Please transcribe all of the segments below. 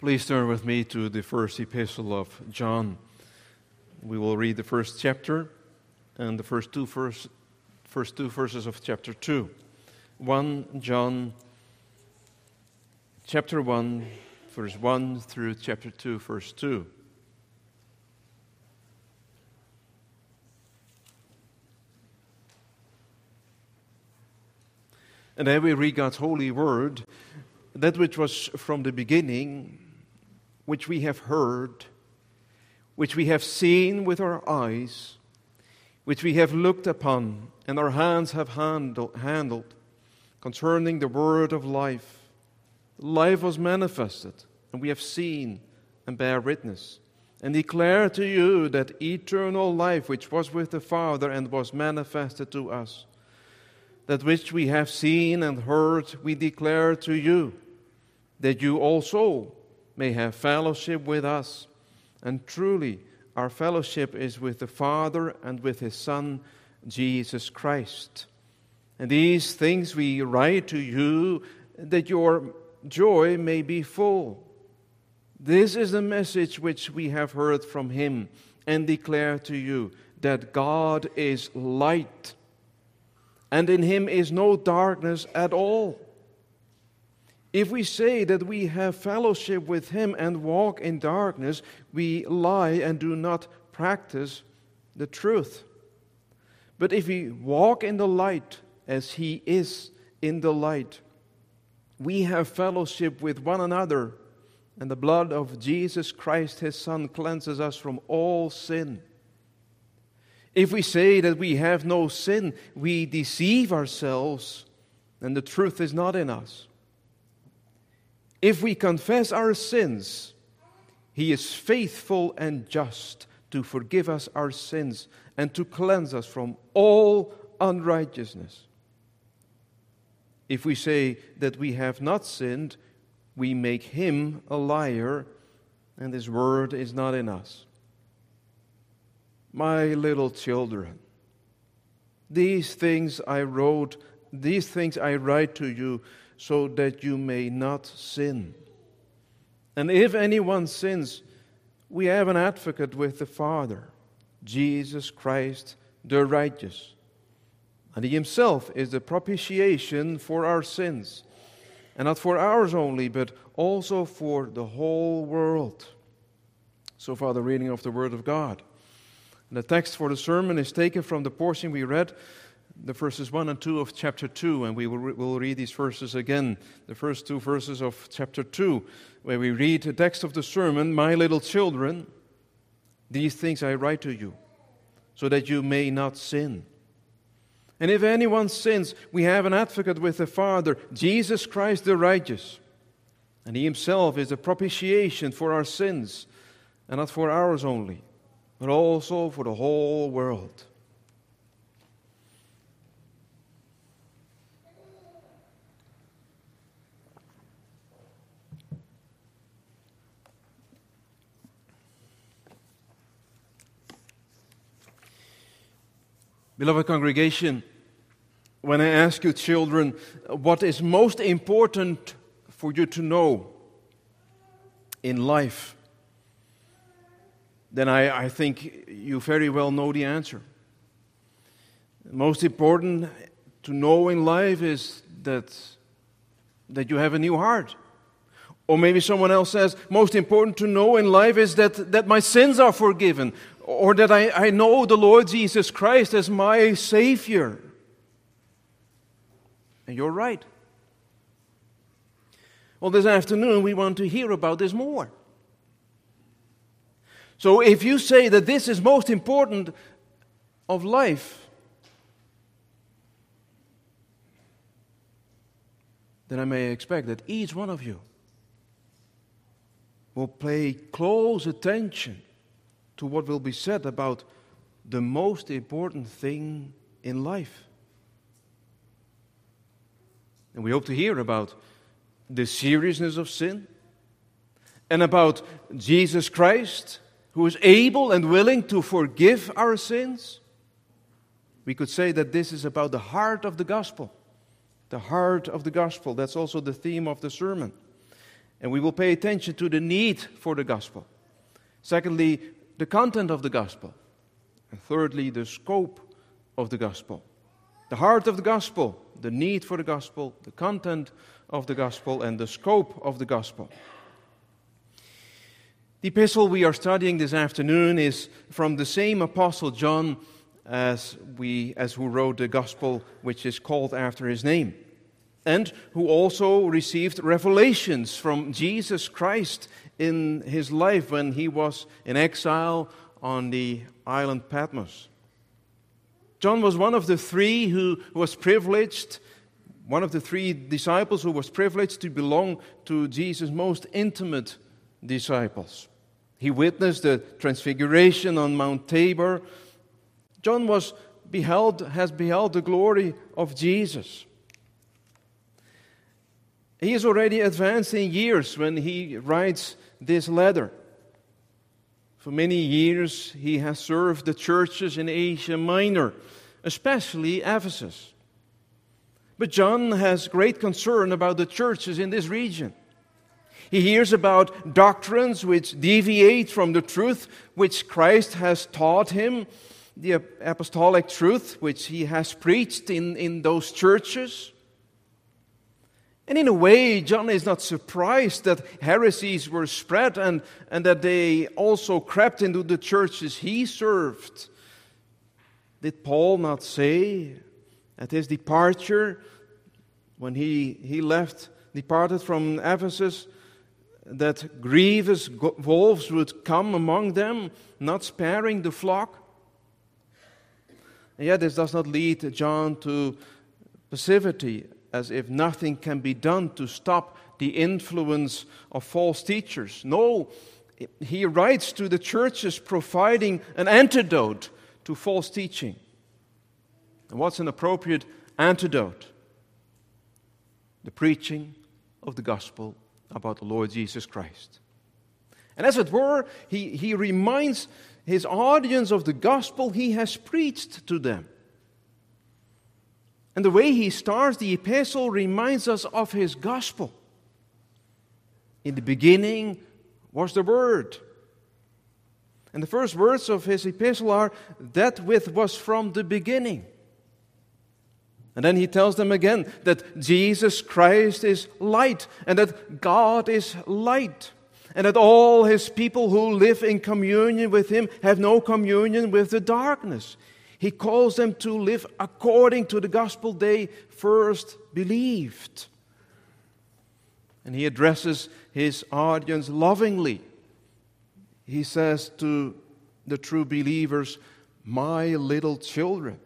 Please turn with me to the first epistle of John. We will read the first chapter and the first two, verse, first two verses of chapter 2. 1 John chapter 1, verse 1 through chapter 2, verse 2. And then we read God's holy word, that which was from the beginning, which we have heard, which we have seen with our eyes, which we have looked upon, and our hands have handle, handled, concerning the word of life. Life was manifested, and we have seen and bear witness, and declare to you that eternal life which was with the Father and was manifested to us. That which we have seen and heard, we declare to you, that you also may have fellowship with us. And truly, our fellowship is with the Father and with His Son, Jesus Christ. And these things we write to you that your joy may be full. This is the message which we have heard from Him and declare to you that God is light, and in Him is no darkness at all. If we say that we have fellowship with Him and walk in darkness, we lie and do not practice the truth. But if we walk in the light as He is in the light, we have fellowship with one another, and the blood of Jesus Christ, His Son, cleanses us from all sin. If we say that we have no sin, we deceive ourselves, and the truth is not in us. If we confess our sins, He is faithful and just to forgive us our sins and to cleanse us from all unrighteousness. If we say that we have not sinned, we make Him a liar, and His word is not in us. My little children, these things I wrote, these things I write to you so that you may not sin. And if anyone sins, we have an advocate with the Father, Jesus Christ the righteous. And he himself is the propitiation for our sins, and not for ours only, but also for the whole world. So far, the reading of the Word of God. And the text for the sermon is taken from the portion we read the verses 1 and 2 of chapter 2, and we will, re- will read these verses again. The first two verses of chapter 2, where we read the text of the sermon My little children, these things I write to you, so that you may not sin. And if anyone sins, we have an advocate with the Father, Jesus Christ the righteous. And he himself is the propitiation for our sins, and not for ours only, but also for the whole world. Beloved congregation, when I ask you, children, what is most important for you to know in life, then I, I think you very well know the answer. Most important to know in life is that, that you have a new heart. Or maybe someone else says, most important to know in life is that, that my sins are forgiven or that I, I know the Lord Jesus Christ as my Savior. And you're right. Well, this afternoon we want to hear about this more. So if you say that this is most important of life, then I may expect that each one of you will pay close attention to what will be said about the most important thing in life. And we hope to hear about the seriousness of sin and about Jesus Christ, who is able and willing to forgive our sins. We could say that this is about the heart of the gospel. The heart of the gospel. That's also the theme of the sermon. And we will pay attention to the need for the gospel. Secondly, the content of the gospel. And thirdly, the scope of the gospel. The heart of the gospel, the need for the gospel, the content of the gospel, and the scope of the gospel. The epistle we are studying this afternoon is from the same apostle John as we as who wrote the gospel which is called after his name and who also received revelations from Jesus Christ in his life when he was in exile on the island Patmos. John was one of the three who was privileged, one of the three disciples who was privileged to belong to Jesus' most intimate disciples. He witnessed the transfiguration on Mount Tabor. John was beheld, has beheld the glory of Jesus. He is already advanced in years when he writes this letter. For many years, he has served the churches in Asia Minor, especially Ephesus. But John has great concern about the churches in this region. He hears about doctrines which deviate from the truth which Christ has taught him, the apostolic truth which he has preached in, in those churches. And in a way, John is not surprised that heresies were spread and, and that they also crept into the churches he served. Did Paul not say at his departure, when he, he left, departed from Ephesus, that grievous wolves would come among them, not sparing the flock? And yet, this does not lead John to passivity as if nothing can be done to stop the influence of false teachers. No, he writes to the churches providing an antidote to false teaching. And what's an appropriate antidote? The preaching of the gospel about the Lord Jesus Christ. And as it were, he, he reminds his audience of the gospel he has preached to them. And the way he starts the epistle reminds us of his gospel. In the beginning was the Word. And the first words of his epistle are, That which was from the beginning. And then he tells them again that Jesus Christ is light, and that God is light, and that all his people who live in communion with him have no communion with the darkness. He calls them to live according to the gospel they first believed. And he addresses his audience lovingly. He says to the true believers, My little children.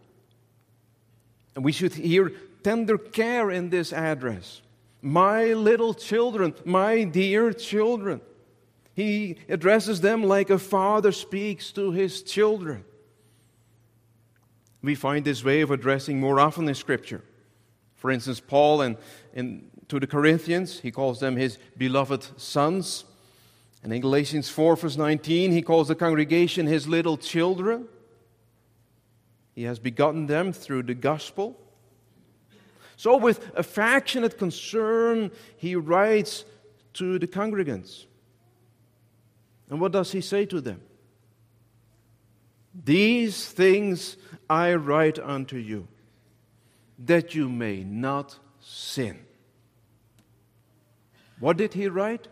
And we should hear tender care in this address. My little children, my dear children. He addresses them like a father speaks to his children. We find this way of addressing more often in Scripture. For instance, Paul and, and to the Corinthians, he calls them his beloved sons. And in Galatians 4, verse 19, he calls the congregation his little children. He has begotten them through the gospel. So, with affectionate concern, he writes to the congregants. And what does he say to them? These things I write unto you, that you may not sin. What did he write?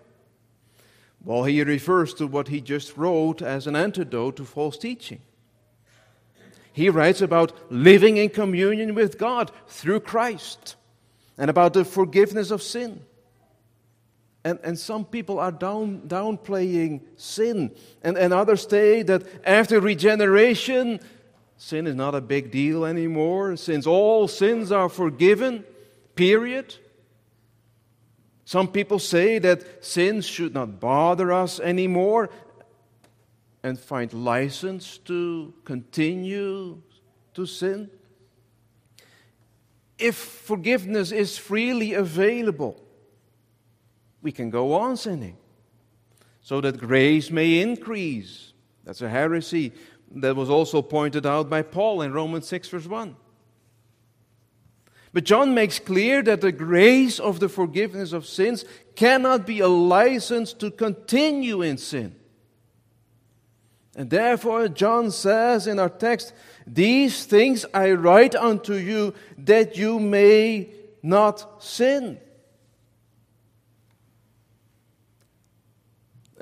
Well, he refers to what he just wrote as an antidote to false teaching. He writes about living in communion with God through Christ and about the forgiveness of sin. And, and some people are down, downplaying sin, and, and others say that after regeneration, sin is not a big deal anymore, since all sins are forgiven, period. Some people say that sins should not bother us anymore and find license to continue to sin. If forgiveness is freely available, we can go on sinning so that grace may increase. That's a heresy that was also pointed out by Paul in Romans 6, verse 1. But John makes clear that the grace of the forgiveness of sins cannot be a license to continue in sin. And therefore, John says in our text, These things I write unto you that you may not sin.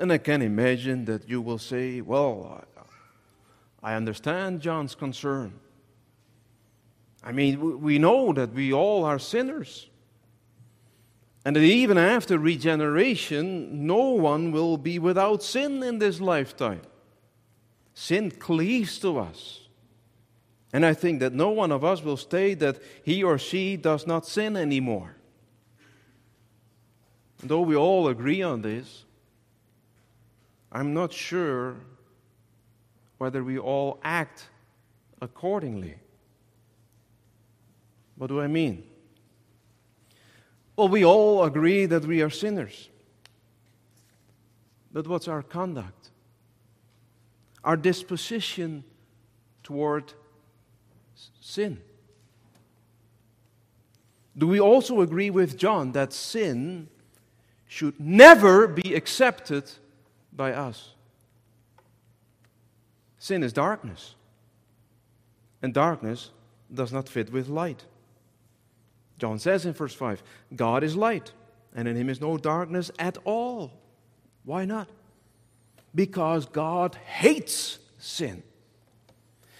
And I can imagine that you will say, Well, I understand John's concern. I mean, we know that we all are sinners. And that even after regeneration, no one will be without sin in this lifetime. Sin cleaves to us. And I think that no one of us will state that he or she does not sin anymore. And though we all agree on this, I'm not sure whether we all act accordingly. What do I mean? Well, we all agree that we are sinners. But what's our conduct? Our disposition toward sin? Do we also agree with John that sin should never be accepted by us? Sin is darkness, and darkness does not fit with light. John says in verse 5 God is light, and in him is no darkness at all. Why not? Because God hates sin.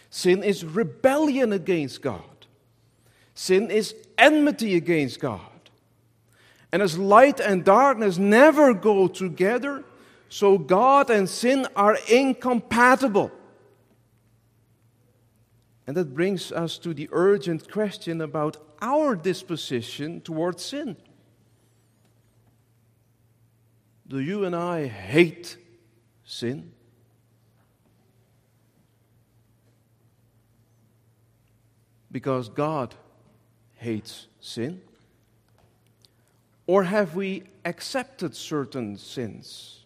Sin is rebellion against God, sin is enmity against God. And as light and darkness never go together, so God and sin are incompatible. And that brings us to the urgent question about our disposition towards sin. Do you and I hate sin? Because God hates sin? Or have we accepted certain sins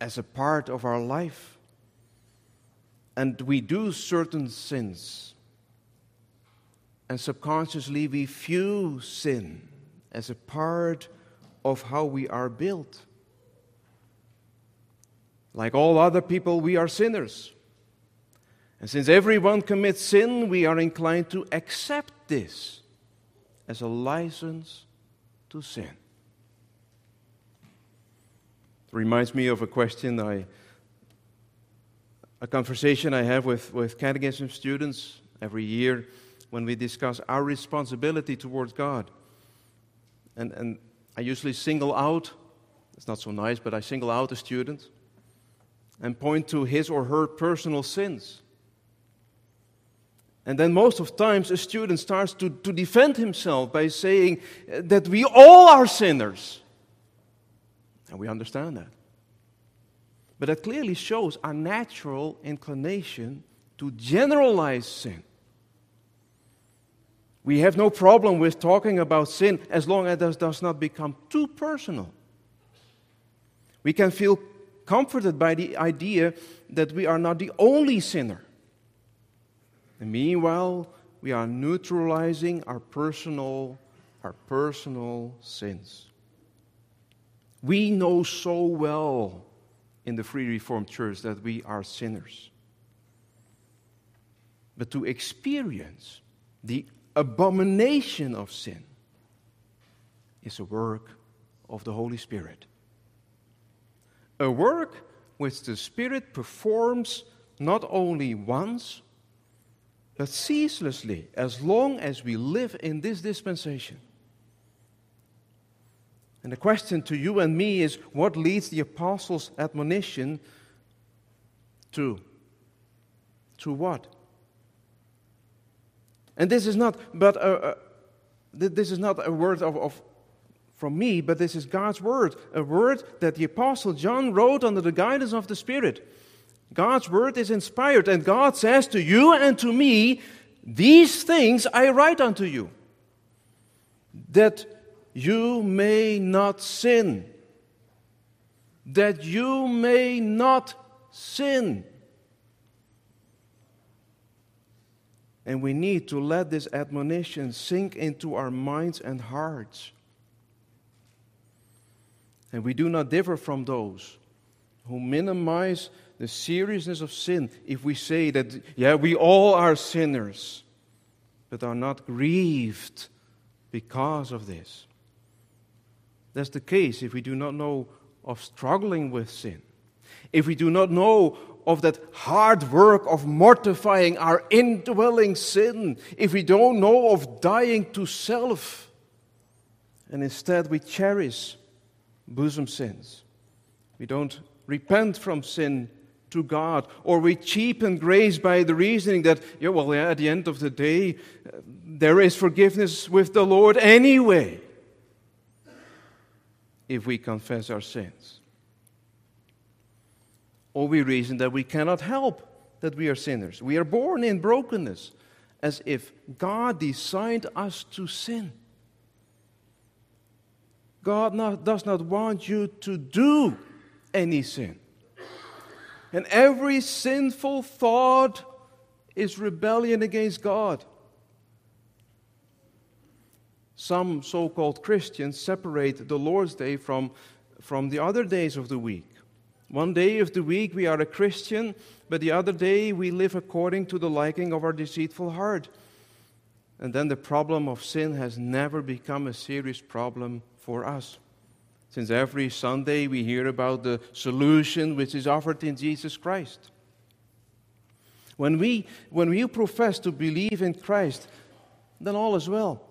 as a part of our life? And we do certain sins and subconsciously we view sin as a part of how we are built. Like all other people, we are sinners. And since everyone commits sin, we are inclined to accept this as a license to sin. It reminds me of a question I, a conversation I have with, with catechism students every year when we discuss our responsibility towards God. And, and I usually single out, it's not so nice, but I single out a student and point to his or her personal sins. And then most of times a student starts to, to defend himself by saying that we all are sinners. And we understand that. But that clearly shows our natural inclination to generalize sin. We have no problem with talking about sin as long as it does not become too personal. We can feel comforted by the idea that we are not the only sinner. And meanwhile, we are neutralizing our personal, our personal sins. We know so well in the Free Reformed Church that we are sinners. But to experience the abomination of sin is a work of the Holy Spirit. A work which the Spirit performs not only once, but ceaselessly as long as we live in this dispensation. And the question to you and me is what leads the apostles' admonition to? To what? And this is not, but uh, uh, a, a, this is not a word of, of from me, but this is God's word, a word that the apostle John wrote under the guidance of the Spirit. God's word is inspired, and God says to you and to me, These things I write unto you, that you may not sin. That you may not sin. And we need to let this admonition sink into our minds and hearts. And we do not differ from those who minimize the seriousness of sin if we say that, yeah, we all are sinners, but are not grieved because of this. That's the case if we do not know of struggling with sin, if we do not know of that hard work of mortifying our indwelling sin, if we don't know of dying to self, and instead we cherish bosom sins, we don't repent from sin to God, or we cheapen grace by the reasoning that, yeah, well, yeah, at the end of the day, uh, there is forgiveness with the Lord anyway if we confess our sins. Or we reason that we cannot help that we are sinners. We are born in brokenness, as if God designed us to sin. God not, does not want you to do any sin. And every sinful thought is rebellion against God. Some so called Christians separate the Lord's Day from, from the other days of the week. One day of the week we are a Christian, but the other day we live according to the liking of our deceitful heart. And then the problem of sin has never become a serious problem for us. Since every Sunday we hear about the solution which is offered in Jesus Christ. When we, when we profess to believe in Christ, then all is well.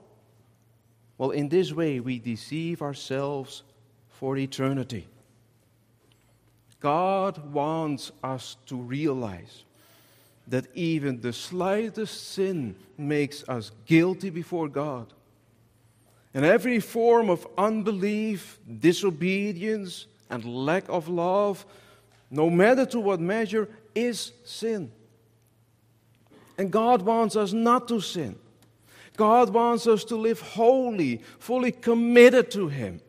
Well, in this way, we deceive ourselves for eternity. God wants us to realize that even the slightest sin makes us guilty before God. And every form of unbelief, disobedience, and lack of love, no matter to what measure, is sin. And God wants us not to sin. God wants us to live holy, fully committed to Him.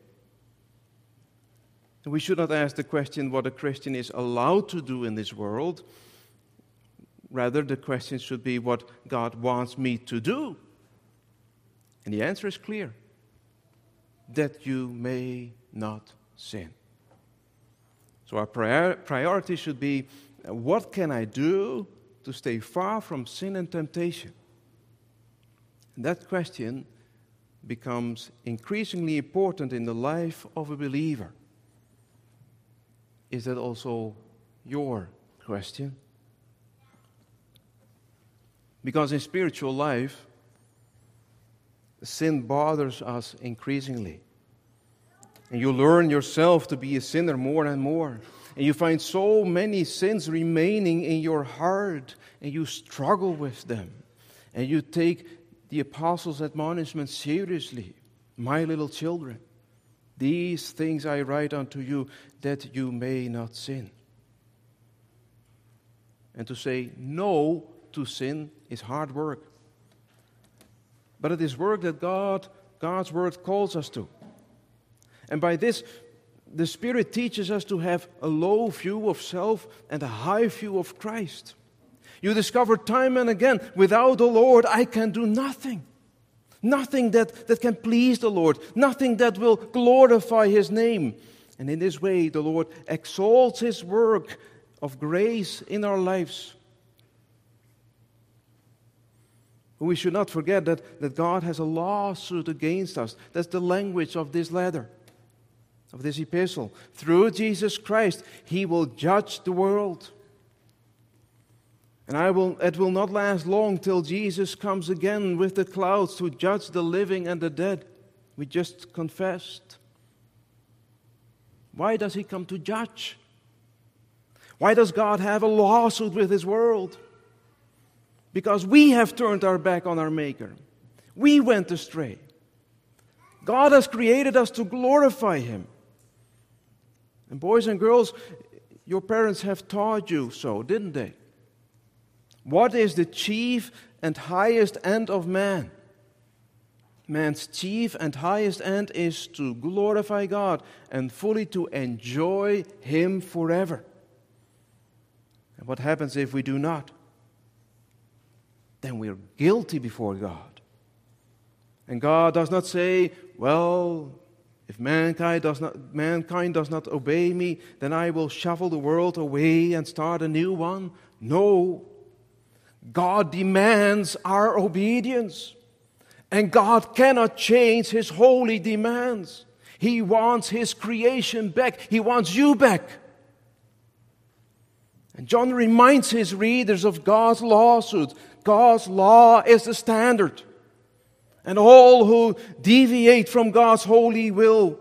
And we should not ask the question what a Christian is allowed to do in this world. Rather, the question should be what God wants me to do. And the answer is clear that you may not sin. So, our prior- priority should be what can I do to stay far from sin and temptation? That question becomes increasingly important in the life of a believer. Is that also your question? Because in spiritual life, sin bothers us increasingly. And you learn yourself to be a sinner more and more. And you find so many sins remaining in your heart, and you struggle with them. And you take the apostles' admonishment seriously. My little children, these things I write unto you that you may not sin. And to say no to sin is hard work. But it is work that God, God's word calls us to. And by this, the Spirit teaches us to have a low view of self and a high view of Christ. You discover time and again, without the Lord, I can do nothing. Nothing that, that can please the Lord, nothing that will glorify His name. And in this way, the Lord exalts His work of grace in our lives. We should not forget that, that God has a lawsuit against us. That's the language of this letter, of this epistle. Through Jesus Christ, He will judge the world. And I will, it will not last long till Jesus comes again with the clouds to judge the living and the dead. We just confessed. Why does he come to judge? Why does God have a lawsuit with his world? Because we have turned our back on our Maker. We went astray. God has created us to glorify him. And boys and girls, your parents have taught you so, didn't they? What is the chief and highest end of man? Man's chief and highest end is to glorify God and fully to enjoy Him forever. And what happens if we do not? then we're guilty before God. And God does not say, Well, if mankind does not, mankind does not obey me, then I will shuffle the world away and start a new one. No. God demands our obedience. And God cannot change his holy demands. He wants his creation back. He wants you back. And John reminds his readers of God's lawsuit. God's law is the standard. And all who deviate from God's holy will,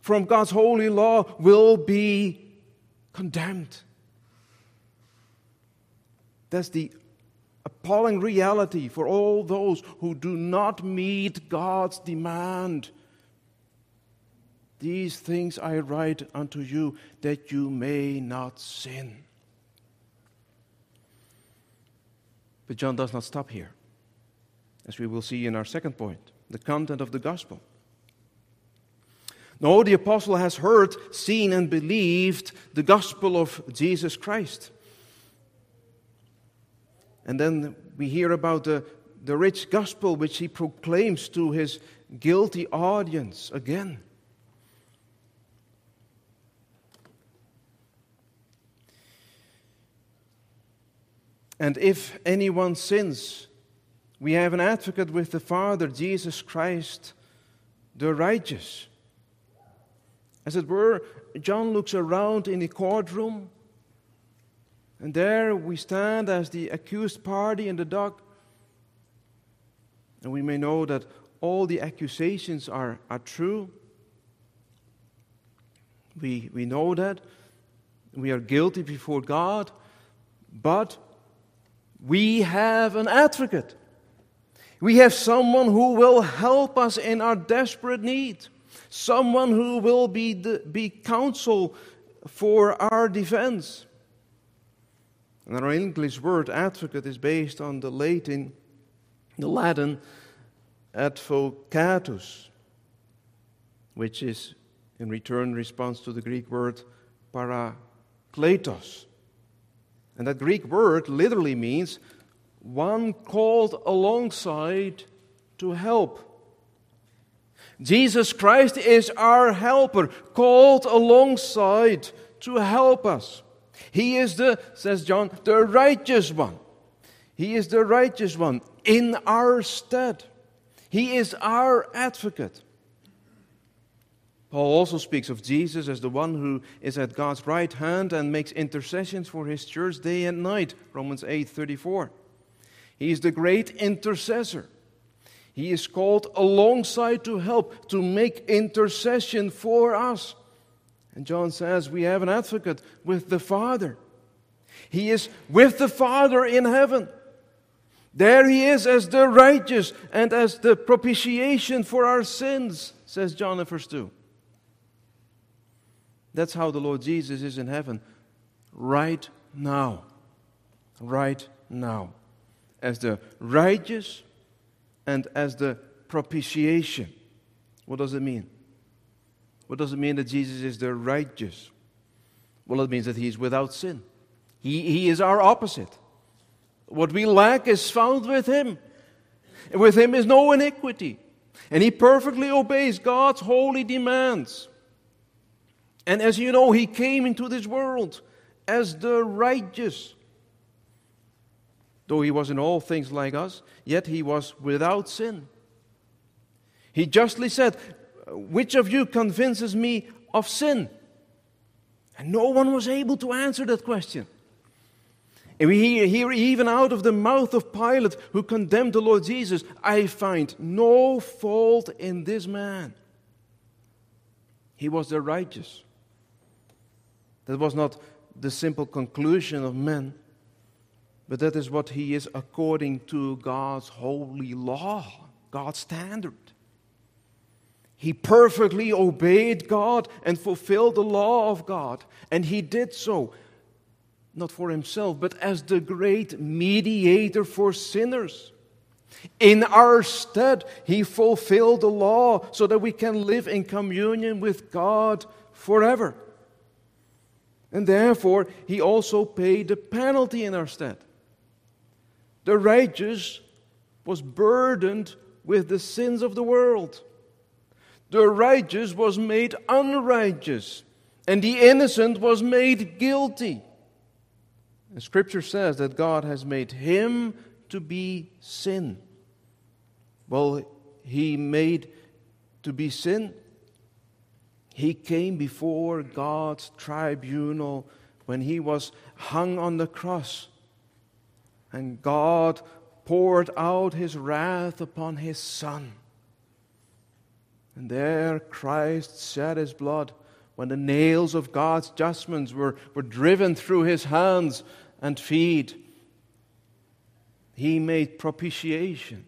from God's holy law, will be condemned. That's the appalling reality for all those who do not meet God's demand. These things I write unto you that you may not sin. But John does not stop here as we will see in our second point the content of the gospel. No, the apostle has heard, seen, and believed the gospel of Jesus Christ. And then we hear about the, the rich gospel which he proclaims to his guilty audience again. And if anyone sins, we have an advocate with the Father, Jesus Christ, the righteous. As it were, John looks around in the courtroom, and there we stand as the accused party in the dock. And we may know that all the accusations are, are true. We, we know that. We are guilty before God, but we have an advocate. We have someone who will help us in our desperate need, someone who will be, the, be counsel for our defense. And our English word advocate is based on the Latin, the Latin advocatus, which is in return response to the Greek word parakletos. And that Greek word literally means one called alongside to help. Jesus Christ is our helper, called alongside to help us. He is the, says John, the righteous one. He is the righteous one in our stead. He is our advocate. Paul also speaks of Jesus as the one who is at God's right hand and makes intercessions for his church day and night. Romans 8 34. He is the great intercessor. He is called alongside to help, to make intercession for us. And John says, We have an advocate with the Father. He is with the Father in heaven. There he is as the righteous and as the propitiation for our sins, says John in verse 2. That's how the Lord Jesus is in heaven right now. Right now as the righteous and as the propitiation. What does it mean? What does it mean that Jesus is the righteous? Well, it means that he is without sin. He, he is our opposite. What we lack is found with him. And with him is no iniquity. And he perfectly obeys God's holy demands. And as you know, he came into this world as the righteous. Though he was in all things like us, yet he was without sin. He justly said, Which of you convinces me of sin? And no one was able to answer that question. And we hear even out of the mouth of Pilate, who condemned the Lord Jesus, I find no fault in this man. He was the righteous. That was not the simple conclusion of men but that is what he is according to God's holy law, God's standard. He perfectly obeyed God and fulfilled the law of God. And he did so, not for himself, but as the great mediator for sinners. In our stead, he fulfilled the law so that we can live in communion with God forever. And therefore, he also paid the penalty in our stead. The righteous was burdened with the sins of the world. The righteous was made unrighteous, and the innocent was made guilty. The scripture says that God has made him to be sin. Well, he made to be sin. He came before God's tribunal when he was hung on the cross. And God poured out his wrath upon his Son. And there Christ shed his blood when the nails of God's judgments were, were driven through his hands and feet. He made propitiation,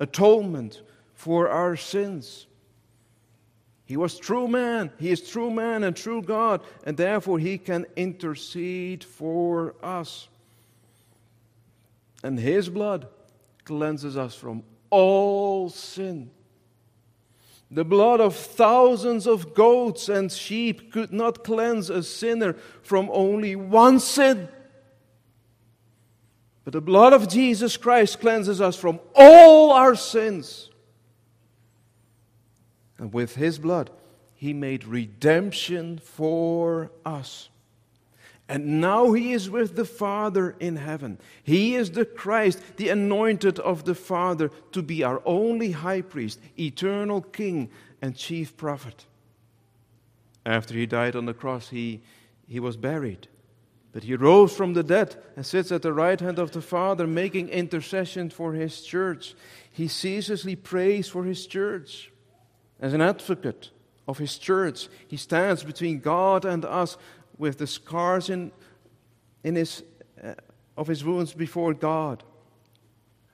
atonement for our sins. He was true man. He is true man and true God, and therefore he can intercede for us. And his blood cleanses us from all sin. The blood of thousands of goats and sheep could not cleanse a sinner from only one sin. But the blood of Jesus Christ cleanses us from all our sins. And with his blood, he made redemption for us. And now he is with the Father in heaven. He is the Christ, the anointed of the Father, to be our only high priest, eternal king, and chief prophet. After he died on the cross, he, he was buried. But he rose from the dead and sits at the right hand of the Father, making intercession for his church. He ceaselessly prays for his church. As an advocate of his church, he stands between God and us with the scars in, in his, uh, of his wounds before God.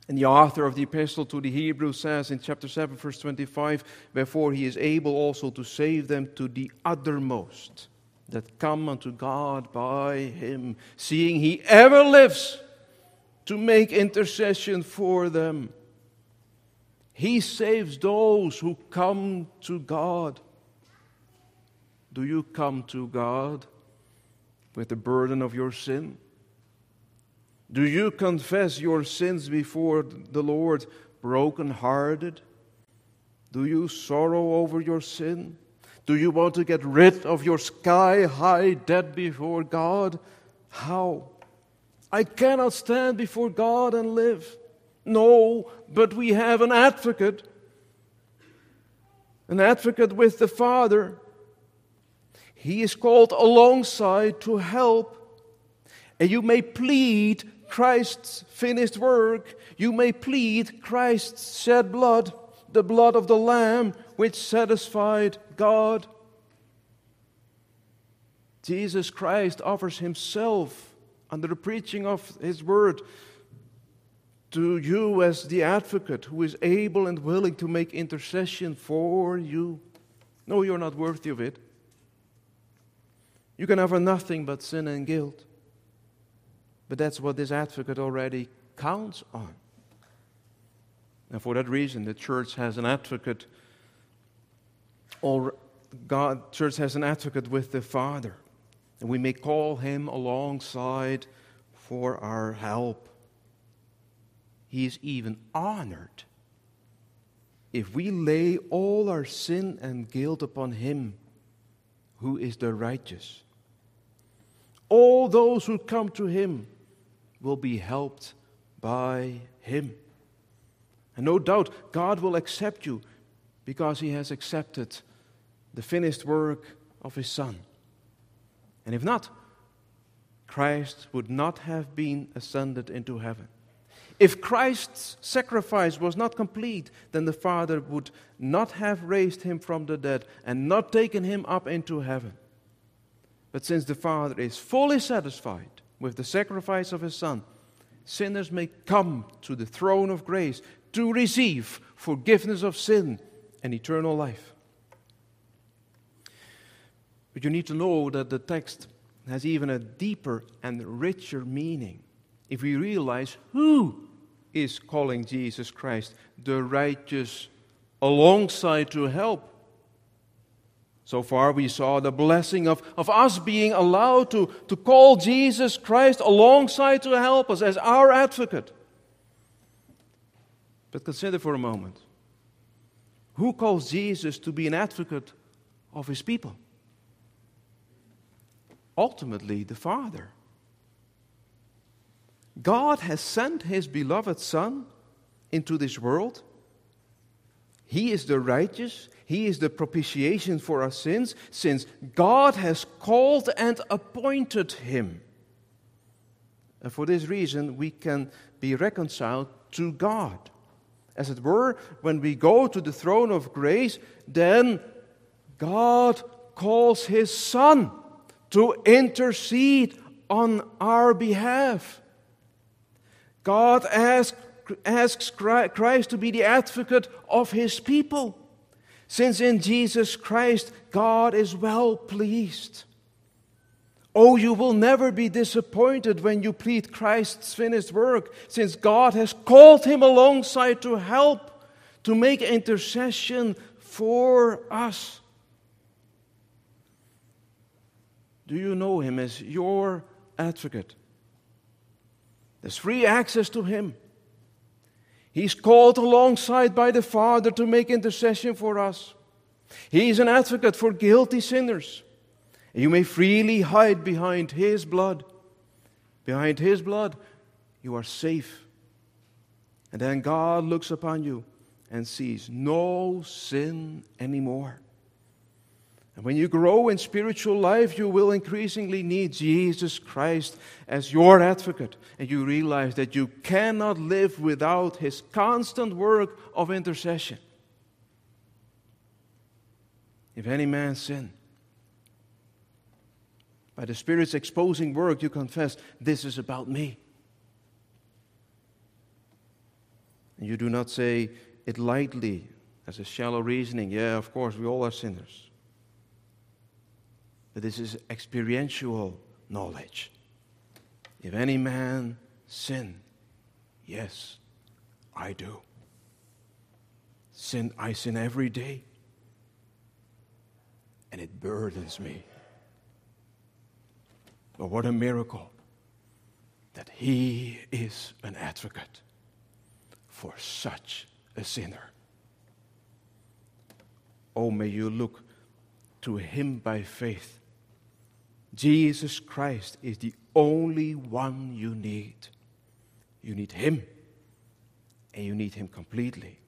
And the author of the epistle to the Hebrews says in chapter 7, verse 25, Wherefore he is able also to save them to the uttermost that come unto God by him, seeing he ever lives to make intercession for them. He saves those who come to God. Do you come to God? With the burden of your sin? Do you confess your sins before the Lord broken-hearted? Do you sorrow over your sin? Do you want to get rid of your sky high debt before God? How? I cannot stand before God and live. No, but we have an advocate, an advocate with the Father he is called alongside to help. And you may plead Christ's finished work. You may plead Christ's shed blood, the blood of the Lamb which satisfied God. Jesus Christ offers himself under the preaching of his word to you as the advocate who is able and willing to make intercession for you. No, you're not worthy of it. You can offer nothing but sin and guilt. But that's what this advocate already counts on. And for that reason, the church has an advocate. All God, church has an advocate with the Father, and we may call him alongside for our help. He is even honored if we lay all our sin and guilt upon him who is the righteous all those who come to him will be helped by him. And no doubt, God will accept you because he has accepted the finished work of his Son. And if not, Christ would not have been ascended into heaven. If Christ's sacrifice was not complete, then the Father would not have raised him from the dead and not taken him up into heaven. But since the Father is fully satisfied with the sacrifice of His Son, sinners may come to the throne of grace to receive forgiveness of sin and eternal life. But you need to know that the text has even a deeper and richer meaning if we realize who is calling Jesus Christ the righteous alongside to help so far, we saw the blessing of, of us being allowed to, to call Jesus Christ alongside to help us as our advocate. But consider for a moment who calls Jesus to be an advocate of his people? Ultimately, the Father. God has sent his beloved Son into this world. He is the righteous, He is the propitiation for our sins, since God has called and appointed him. And for this reason, we can be reconciled to God. As it were, when we go to the throne of grace, then God calls His Son to intercede on our behalf. God asks, asks Christ to be the advocate of His people, since in Jesus Christ God is well pleased. Oh, you will never be disappointed when you plead Christ's finished work, since God has called him alongside to help, to make intercession for us. Do you know him as your advocate? There's free access to him. He's called alongside by the Father to make intercession for us. He's an advocate for guilty sinners. You may freely hide behind His blood. Behind His blood, you are safe. And then God looks upon you and sees no sin anymore. And when you grow in spiritual life, you will increasingly need Jesus Christ as your advocate. And you realize that you cannot live without His constant work of intercession. If any man sin, by the Spirit's exposing work, you confess, This is about me. And you do not say it lightly as a shallow reasoning. Yeah, of course, we all are sinners. But this is experiential knowledge. If any man sin, yes, I do. Sin, I sin every day. And it burdens me. But what a miracle that He is an advocate for such a sinner. Oh, may you look to Him by faith. Jesus Christ is the only one you need. You need Him, and you need Him completely.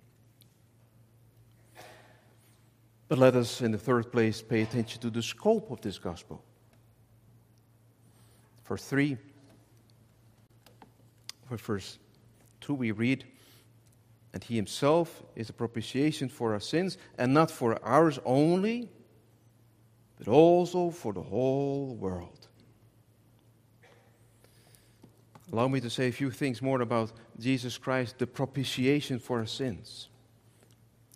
But let us, in the third place, pay attention to the scope of this gospel. Verse 3, for verse 2, we read, And he himself is a propitiation for our sins, and not for ours only, but also for the whole world. Allow me to say a few things more about Jesus Christ, the propitiation for our sins.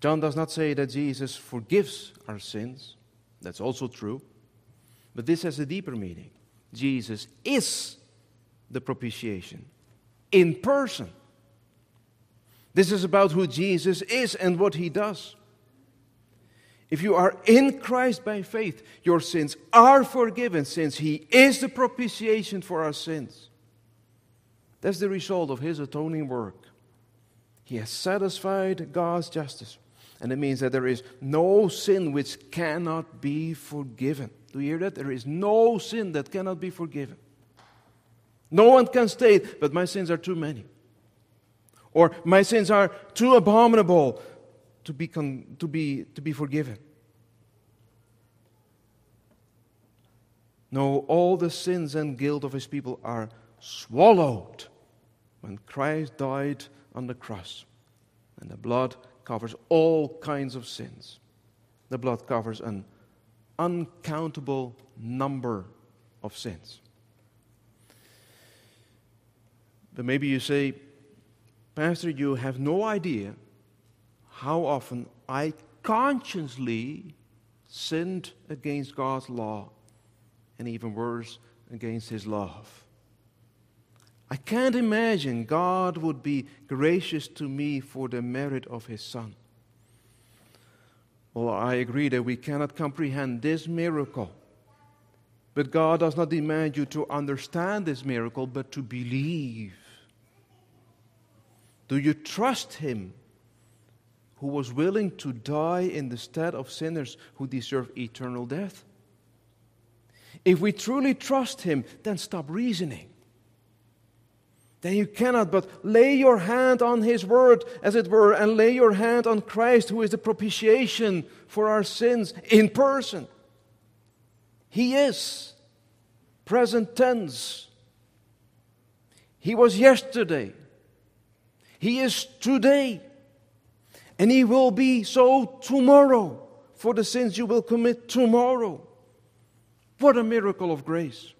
John does not say that Jesus forgives our sins. That's also true. But this has a deeper meaning. Jesus is the propitiation in person. This is about who Jesus is and what he does. If you are in Christ by faith, your sins are forgiven since he is the propitiation for our sins. That's the result of his atoning work. He has satisfied God's justice. And it means that there is no sin which cannot be forgiven. Do you hear that? There is no sin that cannot be forgiven. No one can state, but my sins are too many. Or my sins are too abominable to be, con- to be, to be forgiven. No, all the sins and guilt of his people are swallowed when Christ died on the cross. And the blood covers all kinds of sins. The blood covers an uncountable number of sins. But maybe you say, Pastor, you have no idea how often I consciously sinned against God's law, and even worse, against His love. I can't imagine God would be gracious to me for the merit of His Son. Well, I agree that we cannot comprehend this miracle. But God does not demand you to understand this miracle, but to believe. Do you trust Him who was willing to die in the stead of sinners who deserve eternal death? If we truly trust Him, then stop reasoning. Then you cannot but lay your hand on His word, as it were, and lay your hand on Christ, who is the propitiation for our sins in person. He is present tense. He was yesterday. He is today. And He will be so tomorrow for the sins you will commit tomorrow. What a miracle of grace.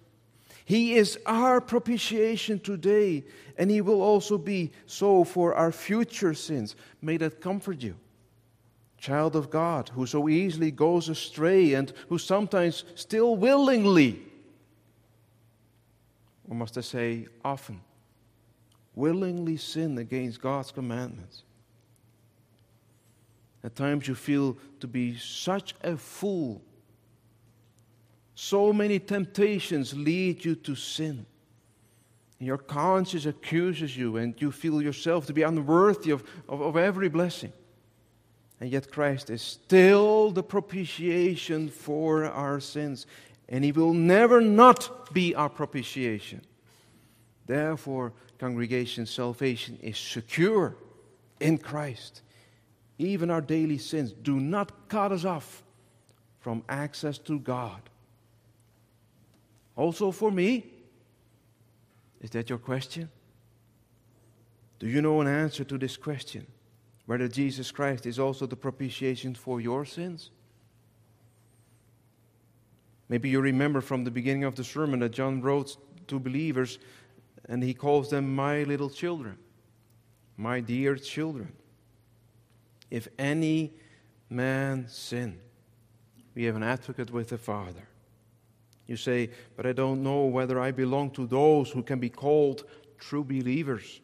He is our propitiation today, and He will also be so for our future sins. May that comfort you. Child of God, who so easily goes astray and who sometimes still willingly, or must I say, often, willingly sin against God's commandments. At times you feel to be such a fool so many temptations lead you to sin. Your conscience accuses you, and you feel yourself to be unworthy of, of, of every blessing. And yet, Christ is still the propitiation for our sins, and He will never not be our propitiation. Therefore, congregation, salvation is secure in Christ. Even our daily sins do not cut us off from access to God. Also for me? Is that your question? Do you know an answer to this question? Whether Jesus Christ is also the propitiation for your sins? Maybe you remember from the beginning of the sermon that John wrote to believers and he calls them my little children, my dear children. If any man sin, we have an advocate with the Father you say, but I don't know whether I belong to those who can be called true believers.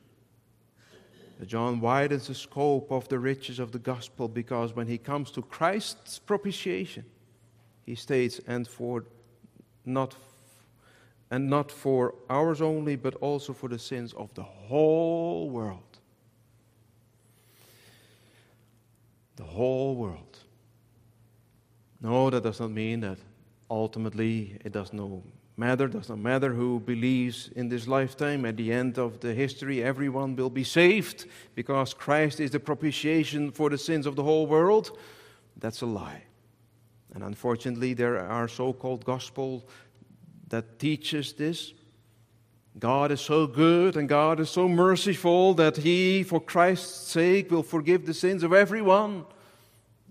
John widens the scope of the riches of the gospel because when he comes to Christ's propitiation, he states, and for not and not for ours only, but also for the sins of the whole world. The whole world. No, that does not mean that ultimately, it does not matter, does not matter who believes in this lifetime. At the end of the history, everyone will be saved because Christ is the propitiation for the sins of the whole world. That's a lie. And unfortunately, there are so called gospel that teaches this. God is so good and God is so merciful that He, for Christ's sake, will forgive the sins of everyone.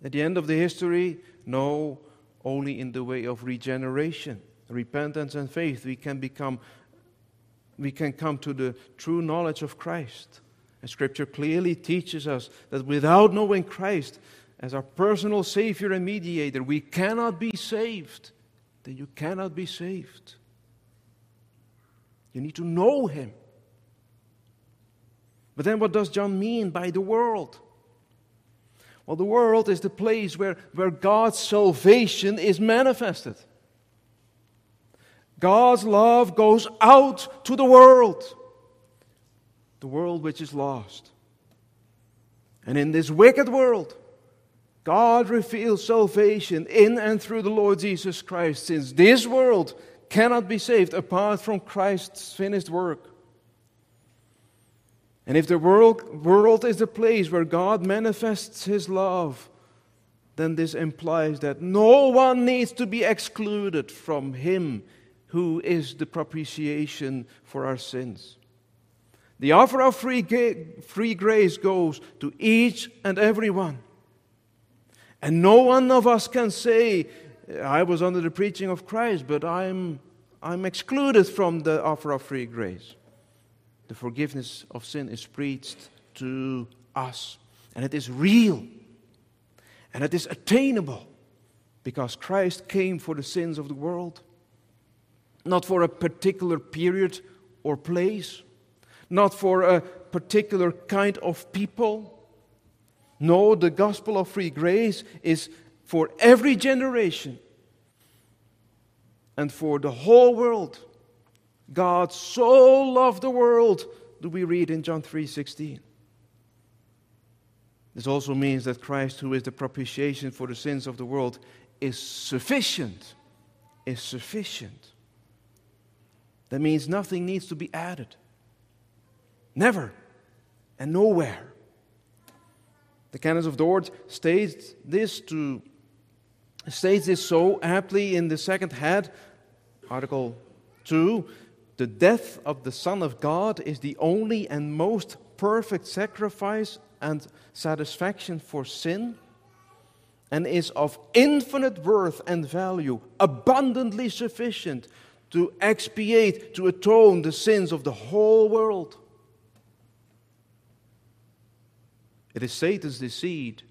At the end of the history, no, only in the way of regeneration, repentance, and faith we can become we can come to the true knowledge of Christ. And Scripture clearly teaches us that without knowing Christ as our personal Savior and mediator, we cannot be saved. That you cannot be saved. You need to know Him. But then, what does John mean by the world? Well, the world is the place where, where God's salvation is manifested. God's love goes out to the world, the world which is lost. And in this wicked world, God reveals salvation in and through the Lord Jesus Christ, since this world cannot be saved apart from Christ's finished work. And if the world, world is the place where God manifests his love, then this implies that no one needs to be excluded from him who is the propitiation for our sins. The offer of free, free grace goes to each and every one. And no one of us can say, I was under the preaching of Christ, but I'm, I'm excluded from the offer of free grace the forgiveness of sin is preached to us. And it is real. And it is attainable because Christ came for the sins of the world, not for a particular period or place, not for a particular kind of people. No, the gospel of free grace is for every generation and for the whole world. God so loved the world, do we read in John 3:16. This also means that Christ, who is the propitiation for the sins of the world, is sufficient. Is sufficient. That means nothing needs to be added. Never and nowhere. The Canons of Dort states this to states this so aptly in the second head, Article 2. The death of the Son of God is the only and most perfect sacrifice and satisfaction for sin, and is of infinite worth and value, abundantly sufficient to expiate, to atone the sins of the whole world. It is Satan's deceit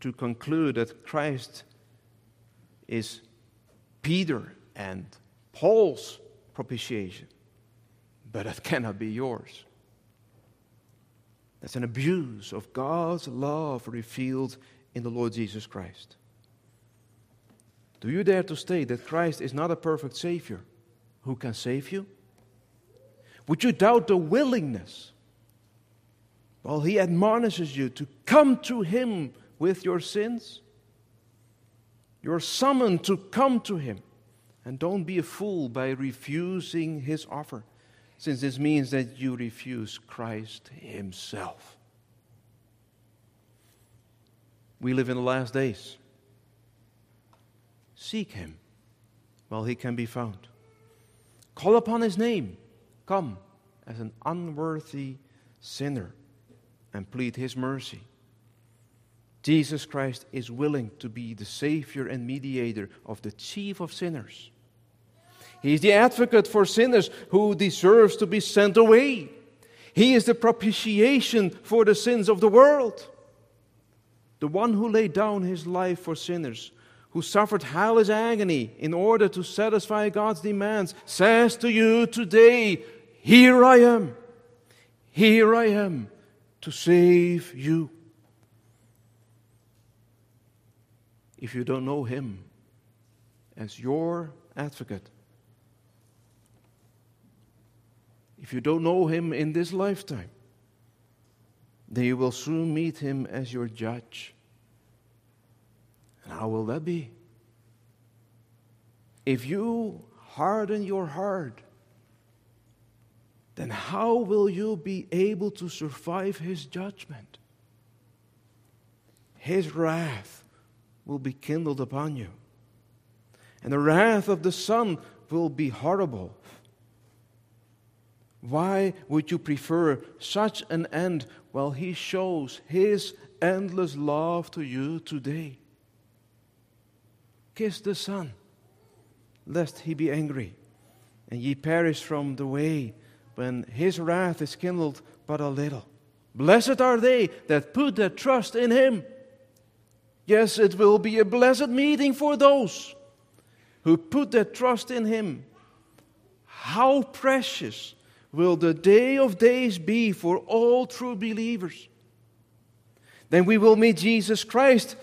to conclude that Christ is Peter and Paul's propitiation, but it cannot be yours. That's an abuse of God's love revealed in the Lord Jesus Christ. Do you dare to state that Christ is not a perfect Savior who can save you? Would you doubt the willingness Well, He admonishes you to come to Him with your sins? You're summoned to come to Him. And don't be a fool by refusing His offer, since this means that you refuse Christ Himself. We live in the last days. Seek Him while He can be found. Call upon His name. Come as an unworthy sinner and plead His mercy. Jesus Christ is willing to be the Savior and mediator of the chief of sinners. He is the advocate for sinners who deserves to be sent away. He is the propitiation for the sins of the world. The one who laid down his life for sinners, who suffered hellish agony in order to satisfy God's demands, says to you today, Here I am. Here I am to save you. If you don't know Him as your advocate, if you don't know Him in this lifetime, then you will soon meet Him as your judge. And how will that be? If you harden your heart, then how will you be able to survive his judgment? His wrath will be kindled upon you, and the wrath of the Son will be horrible. Why would you prefer such an end while he shows his endless love to you today? Kiss the Son, lest he be angry, and ye perish from the way when his wrath is kindled but a little. Blessed are they that put their trust in him. Yes, it will be a blessed meeting for those who put their trust in him. How precious will the day of days be for all true believers? Then we will meet Jesus Christ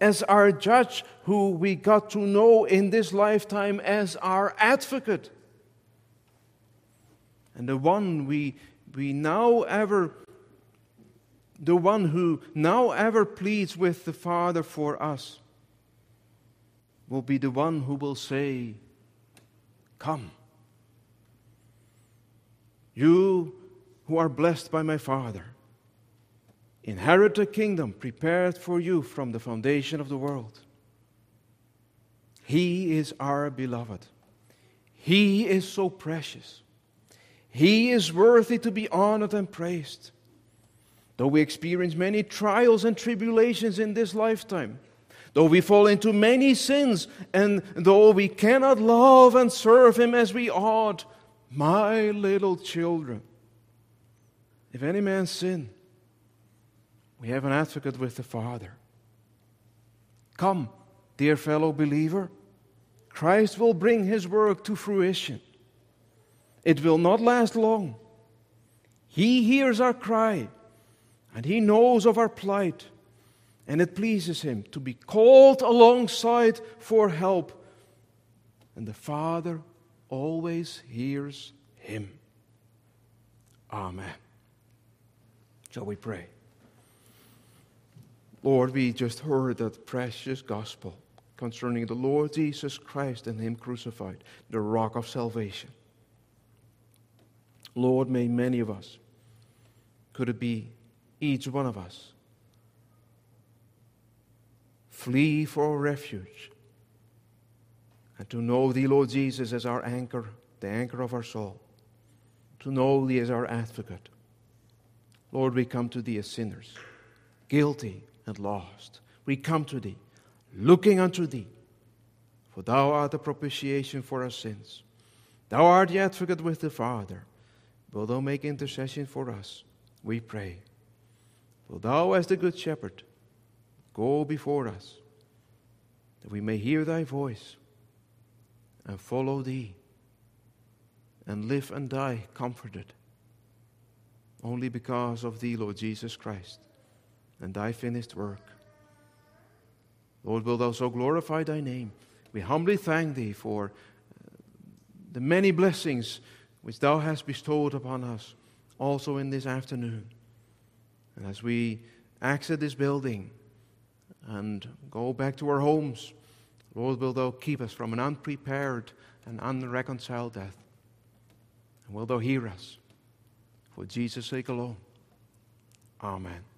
as our judge, who we got to know in this lifetime as our advocate and the one we, we now ever, the one who now ever pleads with the Father for us, will be the one who will say, Come. You who are blessed by my Father, inherit a kingdom prepared for you from the foundation of the world. He is our beloved. He is so precious. He is worthy to be honored and praised. Though we experience many trials and tribulations in this lifetime, though we fall into many sins, and though we cannot love and serve Him as we ought, my little children, if any man sin, we have an advocate with the Father. Come, dear fellow believer, Christ will bring His work to fruition. It will not last long. He hears our cry, and He knows of our plight, and it pleases Him to be called alongside for help. And the Father always hears Him. Amen. Shall we pray? Lord, we just heard that precious gospel concerning the Lord Jesus Christ and Him crucified, the rock of salvation. Lord, may many of us, could it be each one of us, flee for refuge and to know Thee, Lord Jesus, as our anchor, the anchor of our soul, to know Thee as our advocate. Lord, we come to Thee as sinners, guilty and lost. We come to Thee, looking unto Thee, for Thou art the propitiation for our sins. Thou art the advocate with the Father. Will Thou make intercession for us? We pray. Will Thou, as the Good Shepherd, go before us, that we may hear Thy voice and follow Thee and live and die comforted only because of Thee, Lord Jesus Christ, and Thy finished work. Lord, will Thou so glorify Thy name? We humbly thank Thee for uh, the many blessings which Thou hast bestowed upon us also in this afternoon. And as we exit this building and go back to our homes, Lord, will Thou keep us from an unprepared and unreconciled death. And will Thou hear us for Jesus' sake alone. Amen.